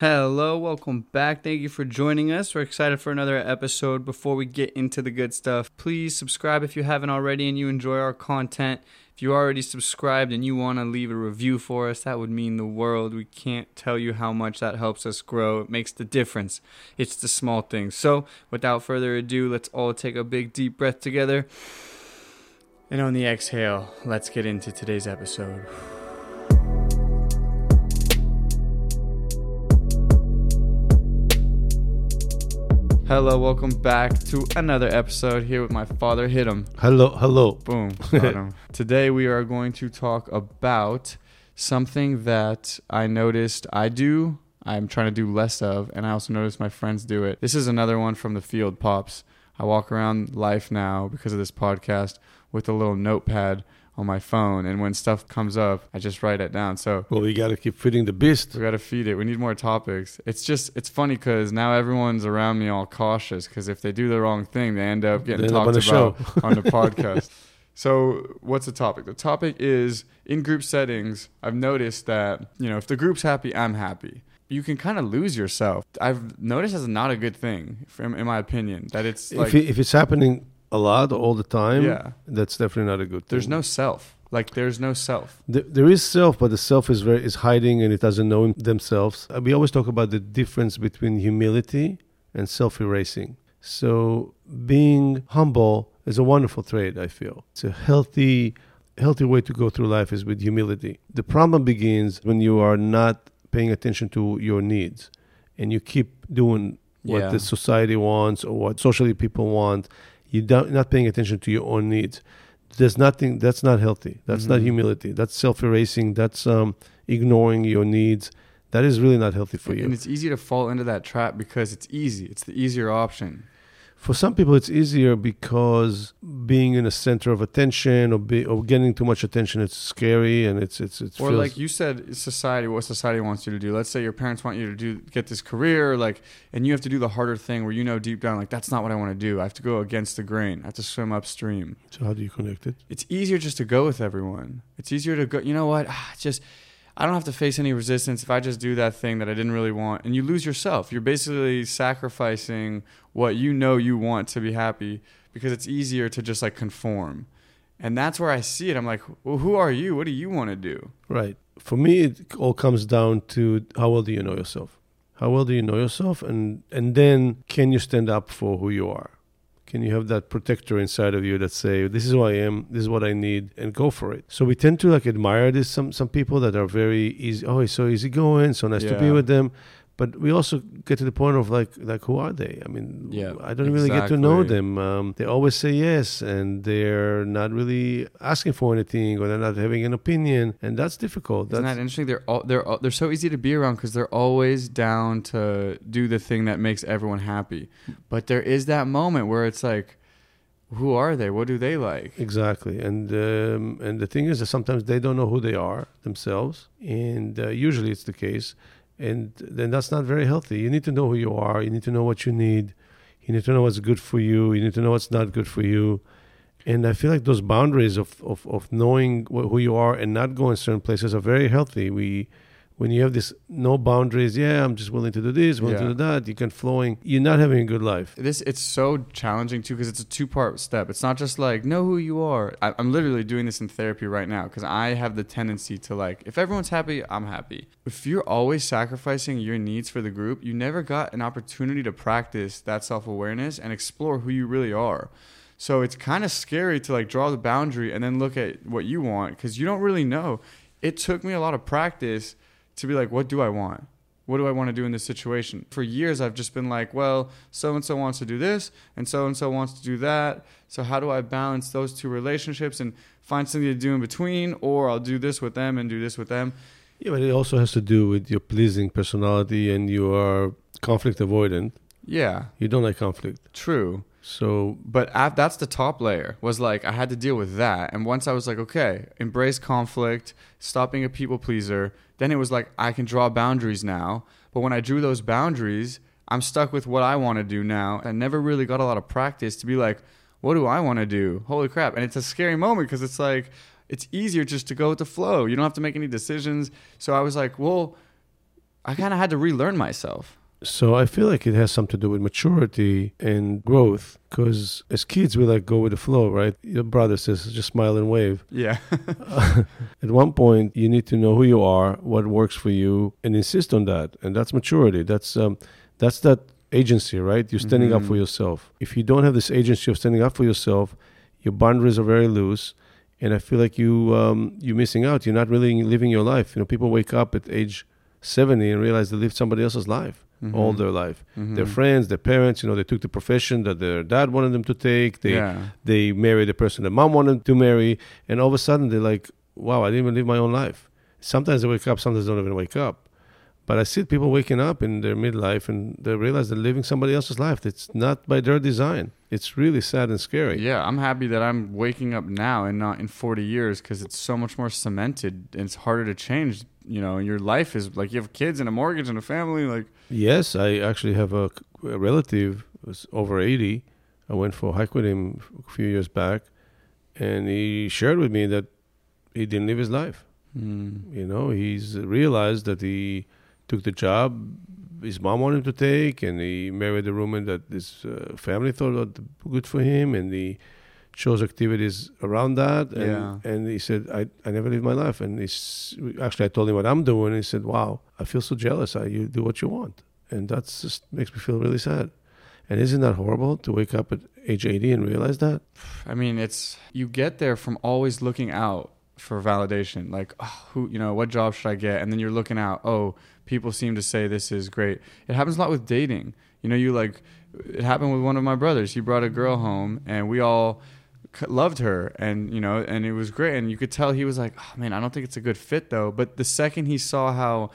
Hello, welcome back. Thank you for joining us. We're excited for another episode. Before we get into the good stuff, please subscribe if you haven't already and you enjoy our content. If you already subscribed and you want to leave a review for us, that would mean the world. We can't tell you how much that helps us grow. It makes the difference. It's the small things. So, without further ado, let's all take a big deep breath together. And on the exhale, let's get into today's episode. Hello, welcome back to another episode here with my father. Hit him. Hello, hello. Boom. got him. Today we are going to talk about something that I noticed I do. I'm trying to do less of, and I also noticed my friends do it. This is another one from the field, Pops. I walk around life now because of this podcast with a little notepad on my phone, and when stuff comes up, I just write it down. So Well, we got to keep feeding the beast. we got to feed it. We need more topics. It's just it's funny because now everyone's around me all cautious because if they do the wrong thing, they end up getting end up talked on the about on the podcast. So what's the topic? The topic is in group settings. I've noticed that you know if the group's happy, I'm happy. You can kind of lose yourself. I've noticed that's not a good thing, in my opinion. That it's like if, it, if it's happening a lot all the time, Yeah. that's definitely not a good thing. there's no self. Like there's no self. Th- there is self, but the self is very is hiding and it doesn't know themselves. Uh, We always talk about the difference between humility and self-erasing. So being humble is a wonderful trait. I feel it's a healthy, healthy way to go through life is with humility. The problem begins when you are not paying attention to your needs, and you keep doing what Yeah. the society wants or what socially people want. You don't not paying attention to your own needs. There's nothing that's not healthy. That's not Mhm. humility. That's self-erasing. That's um, ignoring your needs. That is really not healthy for you. And it's easy to fall into that trap because it's easy. It's the easier option. For some people, it's easier because being in a center of attention or be, or getting too much attention, it's scary and it's it's it's. or feels- like you said society what society wants you to do. Let's say your parents want you to do get this career like and you have to do the harder thing where you know deep down like that's not what i want to do. I have to go against the grain. I have to swim upstream. So how do you connect it? it's easier just to go with everyone. It's easier to go you know what? Ah, just i don't have to face any resistance if i just do that thing that i didn't really want. And you lose yourself. You're basically sacrificing what you know you want to be happy because it's easier to just like conform. And that's where i see it. I'm like well who are you? What do you want to do? Right. For me, it all comes down to how well do you know yourself? How well do you know yourself, and and then can you stand up for who you are? Can you have that protector inside of you that say, "This is who I am. This is what I need," and go for it. So we tend to like admire this some some people that are very easy. Oh, he's so easygoing. So nice to be with them. But we also get to the point of like like who are they? I mean, Yeah, I don't really get to know them. Um, they always say yes, and they're not really asking for anything, or they're not having an opinion, and that's difficult. Isn't That's that interesting? They're all, they're all, they're so easy to be around because they're always down to do the thing that makes everyone happy. But there is that moment where it's like, who are they? What do they like? Exactly, and um, and the thing is that sometimes they don't know who they are themselves, and uh, usually it's the case, and then that's not very healthy. You need to know who you are. You need to know what you need. You need to know what's good for you. You need to know what's not good for you. And I feel like those boundaries of of, of knowing wh- who you are and not going certain places are very healthy. We when you have this no boundaries, yeah, I'm just willing to do this, willing Yeah. to do that. You can flowing. You're not having a good life. This it's so challenging too because it's a two part step. It's not just like know who you are. I, I'm literally doing this in therapy right now because I have the tendency to like if everyone's happy, I'm happy. If you're always sacrificing your needs for the group, you never got an opportunity to practice that self awareness and explore who you really are. So it's kind of scary to like draw the boundary and then look at what you want because you don't really know. It took me a lot of practice to be like, what do I want? What do I want to do in this situation? For years, I've just been like, well, so and so wants to do this, and so and so wants to do that. So, how do I balance those two relationships and find something to do in between? Or I'll do this with them and do this with them. Yeah, but it also has to do with your pleasing personality and you are conflict avoidant. Yeah, You don't like conflict. true. So But at, that's the top layer, was like, I had to deal with that. And once I was like, okay, embrace conflict, stop being a people pleaser, then it was like, I can draw boundaries now. But when I drew those boundaries, I'm stuck with what I want to do now. I never really got a lot of practice to be like, what do I want to do? Holy crap. And it's a scary moment because it's like, it's easier just to go with the flow. You don't have to make any decisions. So I was like, well, I kind of had to relearn myself. So I feel like it has something to do with maturity and growth. Because as kids, we like go with the flow, right? Your brother says, just smile and wave. Yeah. At one point, you need to know who you are, what works for you, and insist on that. And that's maturity. That's um, that's that agency, right? You're standing up for Mhm. yourself. If you don't have this agency of standing up for yourself, your boundaries are very loose, and I feel like you um, you're missing out. You're not really living your life. You know, people wake up at age 70 and realize they lived somebody else's life all Mhm. their life. Mhm. Their friends, their parents, you know, they took the profession that their dad wanted them to take. They yeah. they married the person that mom wanted to marry, and all of a sudden they're like, "Wow, I didn't even live my own life." Sometimes they wake up, sometimes they don't even wake up. But I see people waking up in their midlife and they realize they're living somebody else's life. It's not by their design. It's really sad and scary. Yeah, I'm happy that I'm waking up now and not in 40 years because it's so much more cemented and it's harder to change. You know, your life is like you have kids and a mortgage and a family. Like, Yes, I actually have a, a relative who's over 80. I went for a hike with him a few years back, and he shared with me that he didn't live his life. mm, You know, he's realized that he took the job his mom wanted him to take, and he married a woman that his uh, family thought was good for him, and he chose activities around that. And, Yeah. and he said, I, I never lived my life. And he's, actually, I told him what I'm doing, and he said, Wow, I feel so jealous. I, you do what you want. And that just makes me feel really sad. And isn't that horrible to wake up at age 80 and realize that? I mean, it's you get there from always looking out for validation. Like, oh, who, you know, what job should I get? And then you're looking out. Oh, people seem to say this is great. It happens a lot with dating. You know, you like. It happened with one of my brothers. He brought a girl home, and we all loved her, and you know, and it was great. And you could tell he was like, oh, man, I don't think it's a good fit though. But the second he saw how,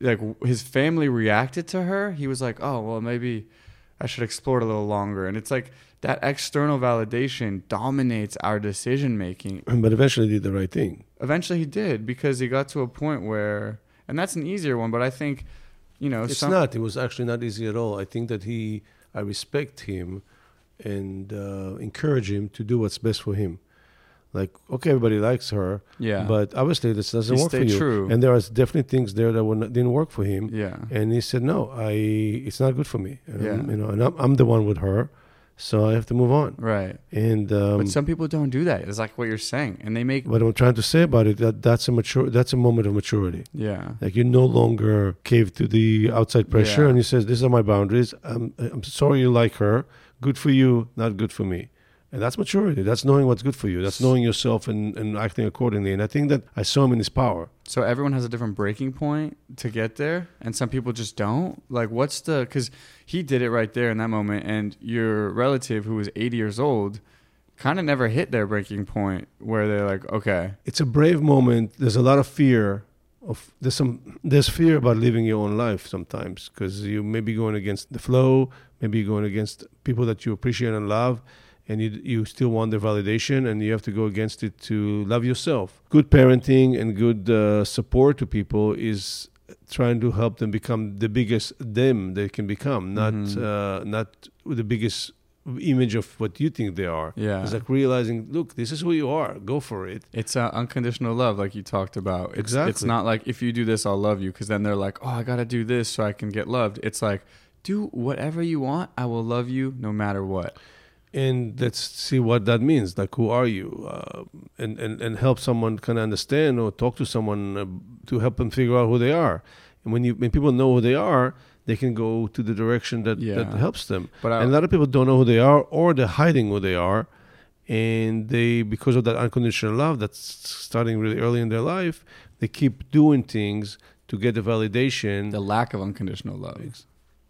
like, his family reacted to her, he was like, oh, well, maybe. I should explore it a little longer. And it's like that external validation dominates our decision making. But eventually he did the right thing. Eventually he did because he got to a point where and that's an easier one, but I think, you know, It's some, not. It was actually not easy at all. I think that he, I respect him and uh, encourage him to do what's best for him. Like, okay, everybody likes her, yeah. but obviously this doesn't He work for you. true. And there are definitely things there that were not, didn't work for him. yeah. And he said, no, I, it's not good for me. And I'm- Yeah. you know, and I'm, I'm the one with her, so I have to move on. Right. And um, but some people don't do that. It's like what you're saying. And they make what I'm trying to say about it, that that's a mature, that's a moment of maturity. Yeah. Like you no longer cave to the outside pressure, Yeah. and he says, "These are my boundaries. I'm, I'm sorry you like her. Good for you, not good for me." And that's maturity. That's knowing what's good for you. That's knowing yourself and, and acting accordingly. And I think that I saw him in his power. So everyone has a different breaking point to get there, and some people just don't. Like, what's the? Because he did it right there in that moment, and your relative who was 80 years old, kind of never hit their breaking point where they're like, okay, It's a brave moment. There's a lot of fear. Of there's some there's fear about living your own life sometimes because you may be going against the flow, maybe you're going against people that you appreciate and love, and you you still want their validation, and you have to go against it to love yourself. Good parenting and good uh, support to people is trying to help them become the biggest them they can become, not Mhm. uh, not the biggest image of what you think they are. yeah, It's like realizing, look, this is who you are. Go for it. it's uh, unconditional love, like you talked about. It's, It's not like if you do this, I'll love you, because then they're like, oh, I gotta do this so I can get loved. It's like, do whatever you want, I will love you no matter what. and let's see what that means like who are you uh, and, and and help someone kind of understand or talk to someone uh, to help them figure out who they are and when you when people know who they are they can go to the direction that, that helps them But I, and a lot of people don't know who they are or they're hiding who they are and they because of that unconditional love that's starting really early in their life they keep doing things to get the validation the lack of unconditional love.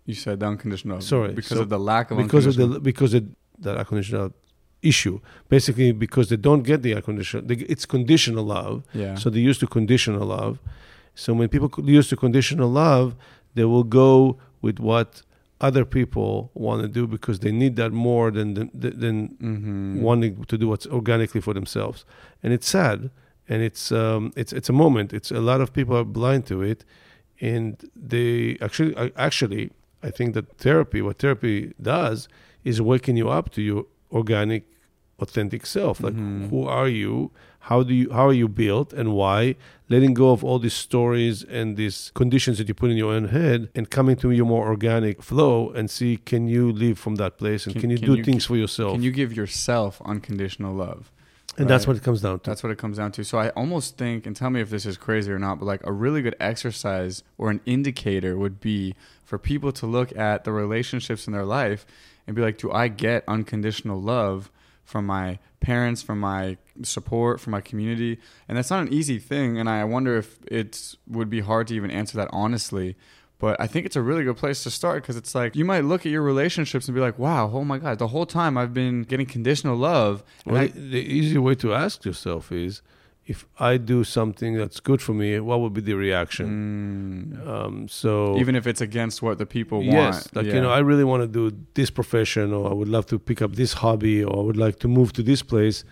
You said the unconditional love. Sorry, because so of the lack of because of unconditional the because of that unconditional issue basically because they don't get the unconditional they, it's conditional love yeah. so they're used to conditional love so when people used to conditional love they will go with what other people want to do because they need that more than than, than mm-hmm. wanting to do what's organically for themselves and it's sad and it's um it's it's a moment it's a lot of people are blind to it and they actually actually i think that therapy what therapy does is waking you up to your organic authentic self. Like, Mhm. who are you? How do you? How are you built, and why? Letting go of all these stories and these conditions that you put in your own head, and coming to your more organic flow, and see can you live from that place, and Can- can, you can do you- things for yourself? Can you give yourself unconditional love? and that's what it comes down to. That's what it comes down to. So I almost think, and tell me if this is crazy or not, but like a really good exercise or an indicator would be for people to look at the relationships in their life and be like, do I get unconditional love from my parents, from my support, from my community? And that's not an easy thing. And I wonder if it would be hard to even answer that honestly. But I think it's a really good place to start because it's like you might look at your relationships and be like, wow, oh my God, the whole time I've been getting conditional love. And Well, I- the, the easy way to ask yourself is, if I do something that's good for me, what would be the reaction? Mm. Um, so even if it's against what the people want. Yes, like yeah. you know, I really want to do this profession, or I would love to pick up this hobby, or I would like to move to this place.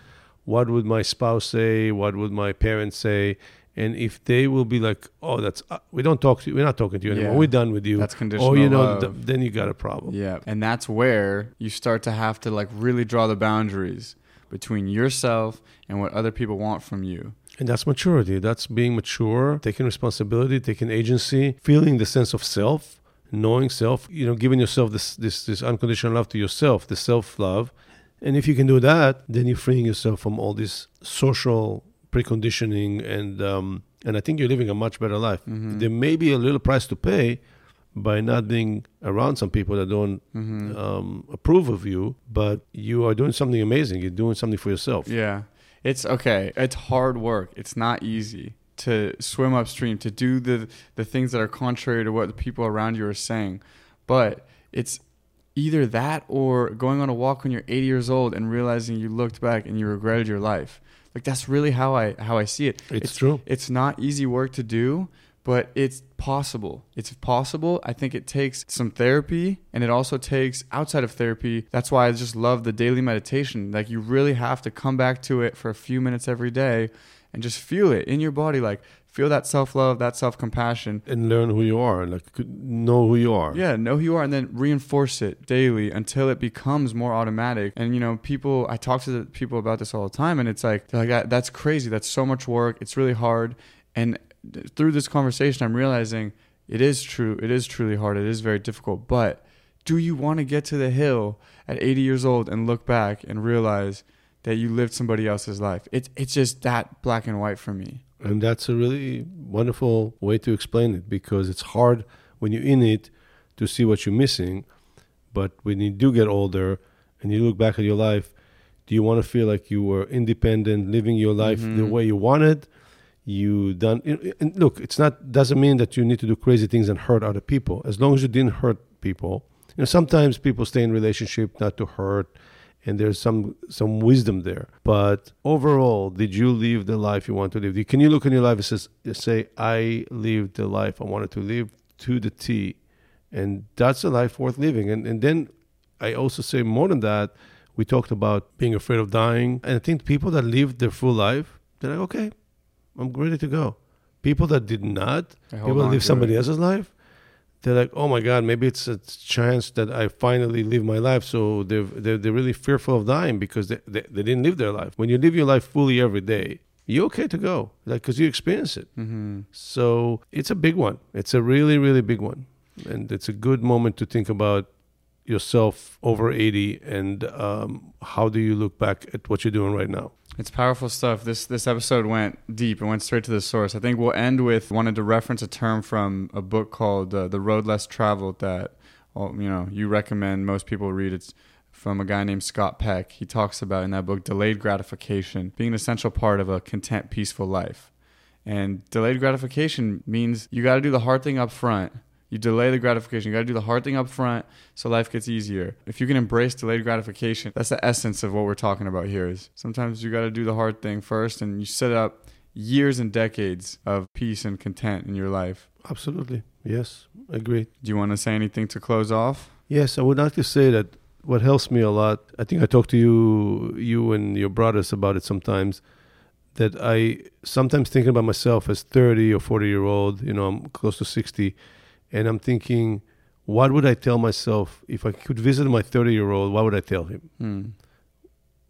What would my spouse say? What would my parents say? And if they will be like, "Oh, that's uh, we don't talk to you. We're not talking to you anymore. Yeah. We're done with you." that's conditional. Oh, you know, th- then you got a problem. yeah, and that's where you start to have to like really draw the boundaries between yourself and what other people want from you. And that's maturity. That's being mature, taking responsibility, taking agency, feeling the sense of self, knowing self. You know, giving yourself this this this unconditional love to yourself, the self love. And if you can do that, then you're freeing yourself from all this social preconditioning, and um, and I think you're living a much better life. Mhm. There may be a little price to pay by not being around some people that don't Mhm. um, approve of you, but you are doing something amazing. You're doing something for yourself. Yeah. It's okay. It's hard work. It's not easy to swim upstream, to do the the things that are contrary to what the people around you are saying. But it's either that or going on a walk when you're 80 years old and realizing you looked back and you regretted your life. Like that's really how I how I see it. It's true. It's not easy work to do, but it's possible. It's possible. I think it takes some therapy and it also takes outside of therapy. That's why I just love the daily meditation. Like you really have to come back to it for a few minutes every day and just feel it in your body like feel that self-love, that self-compassion. and learn who you are, like know who you are. Yeah, know who you are and then reinforce it daily until it becomes more automatic. And you know, people I talk to the people about this all the time and it's like like that's crazy. That's so much work. It's really hard. And through this conversation I'm realizing it is true. It is truly hard. It is very difficult. But do you want to get to the hill at 80 years old and look back and realize that you lived somebody else's life? It's it's just that black and white for me. And that's a really wonderful way to explain it because it's hard when you're in it to see what you're missing. But when you do get older and you look back at your life, do you want to feel like you were independent, living your life the Mhm. way you wanted? You done look, it's not doesn't mean that you need to do crazy things and hurt other people. As long as you didn't hurt people. You know, sometimes people stay in relationship not to hurt and there's some some wisdom there. But overall, did you live the life you want to live? Can you look in your life and say, I lived the life I wanted to live to the T, and that's a life worth living. And and then I also say more than that. We talked about being afraid of dying, and I think people that live their full life, they're like, okay, I'm ready to go. People that did not, I people that live somebody it. else's life, they're like, oh my God, maybe it's a chance that I finally live my life. So they're, they're, they're really fearful of dying because they, they, they didn't live their life. When you live your life fully every day, you're okay to go, like, because you experience it. Mm-hmm. So it's a big one. It's a really, really big one. And it's a good moment to think about yourself over 80 and um, how do you look back at what you're doing right now. It's powerful stuff. This this episode went deep. It went straight to the source. I think we'll end with wanted to reference a term from a book called uh, "The Road Less Traveled" that you know you recommend most people read. It's from a guy named Scott Peck. He talks about in that book delayed gratification being an essential part of a content, peaceful life. And delayed gratification means you got to do the hard thing up front. You delay the gratification. You got to do the hard thing up front so life gets easier. If you can embrace delayed gratification, that's the essence of what we're talking about here is sometimes you got to do the hard thing first and you set up years and decades of peace and content in your life. Absolutely. Yes, agreed. Do you want to say anything to close off? Yes, I would like to say that what helps me a lot, I think I talk to you you and your brothers about it sometimes, that I sometimes thinking about myself as 30 or 40 year old, you know, I'm close to 60, and I'm thinking, what would I tell myself if I could visit my 30 year old, what would I tell him? Hmm.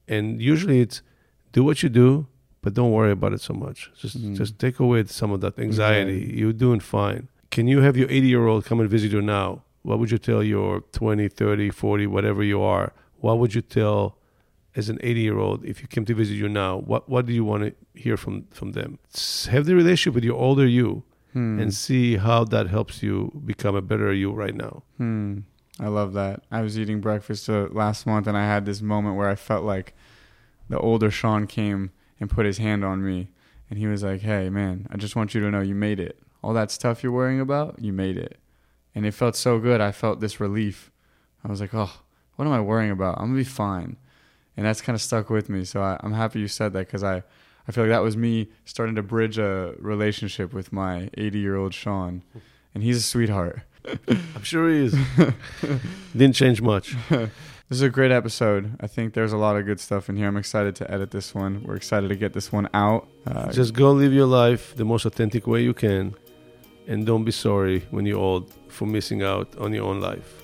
And usually it's do what you do, but don't worry about it so much. Just Mm. just take away some of that anxiety. Anxiety. You're doing fine. Can you have your 80 year old come and visit you now? What would you tell your 20, 30, 40, whatever you are? What would you tell as an 80 year old if you came to visit you now? What what do you want to hear from from them? Have the relationship with your older you Hmm. and see how that helps you become a better you right now. Hmm. I love that. I was eating breakfast uh, last month and I had this moment where I felt like the older Sean came and put his hand on me and he was like, "Hey, man, I just want you to know you made it. All that stuff you're worrying about, you made it." And it felt so good. I felt this relief. I was like, "Oh, what am I worrying about? I'm going to be fine." And that's kind of stuck with me. So I, I'm happy you said that cuz I I feel like that was me starting to bridge a relationship with my 80-year-old Sean. And he's a sweetheart. I'm sure he is. Didn't change much. This is a great episode. I think there's a lot of good stuff in here. I'm excited to edit this one. We're excited to get this one out. Uh, Just go live your life the most authentic way you can, and don't be sorry when you're old for missing out on your own life.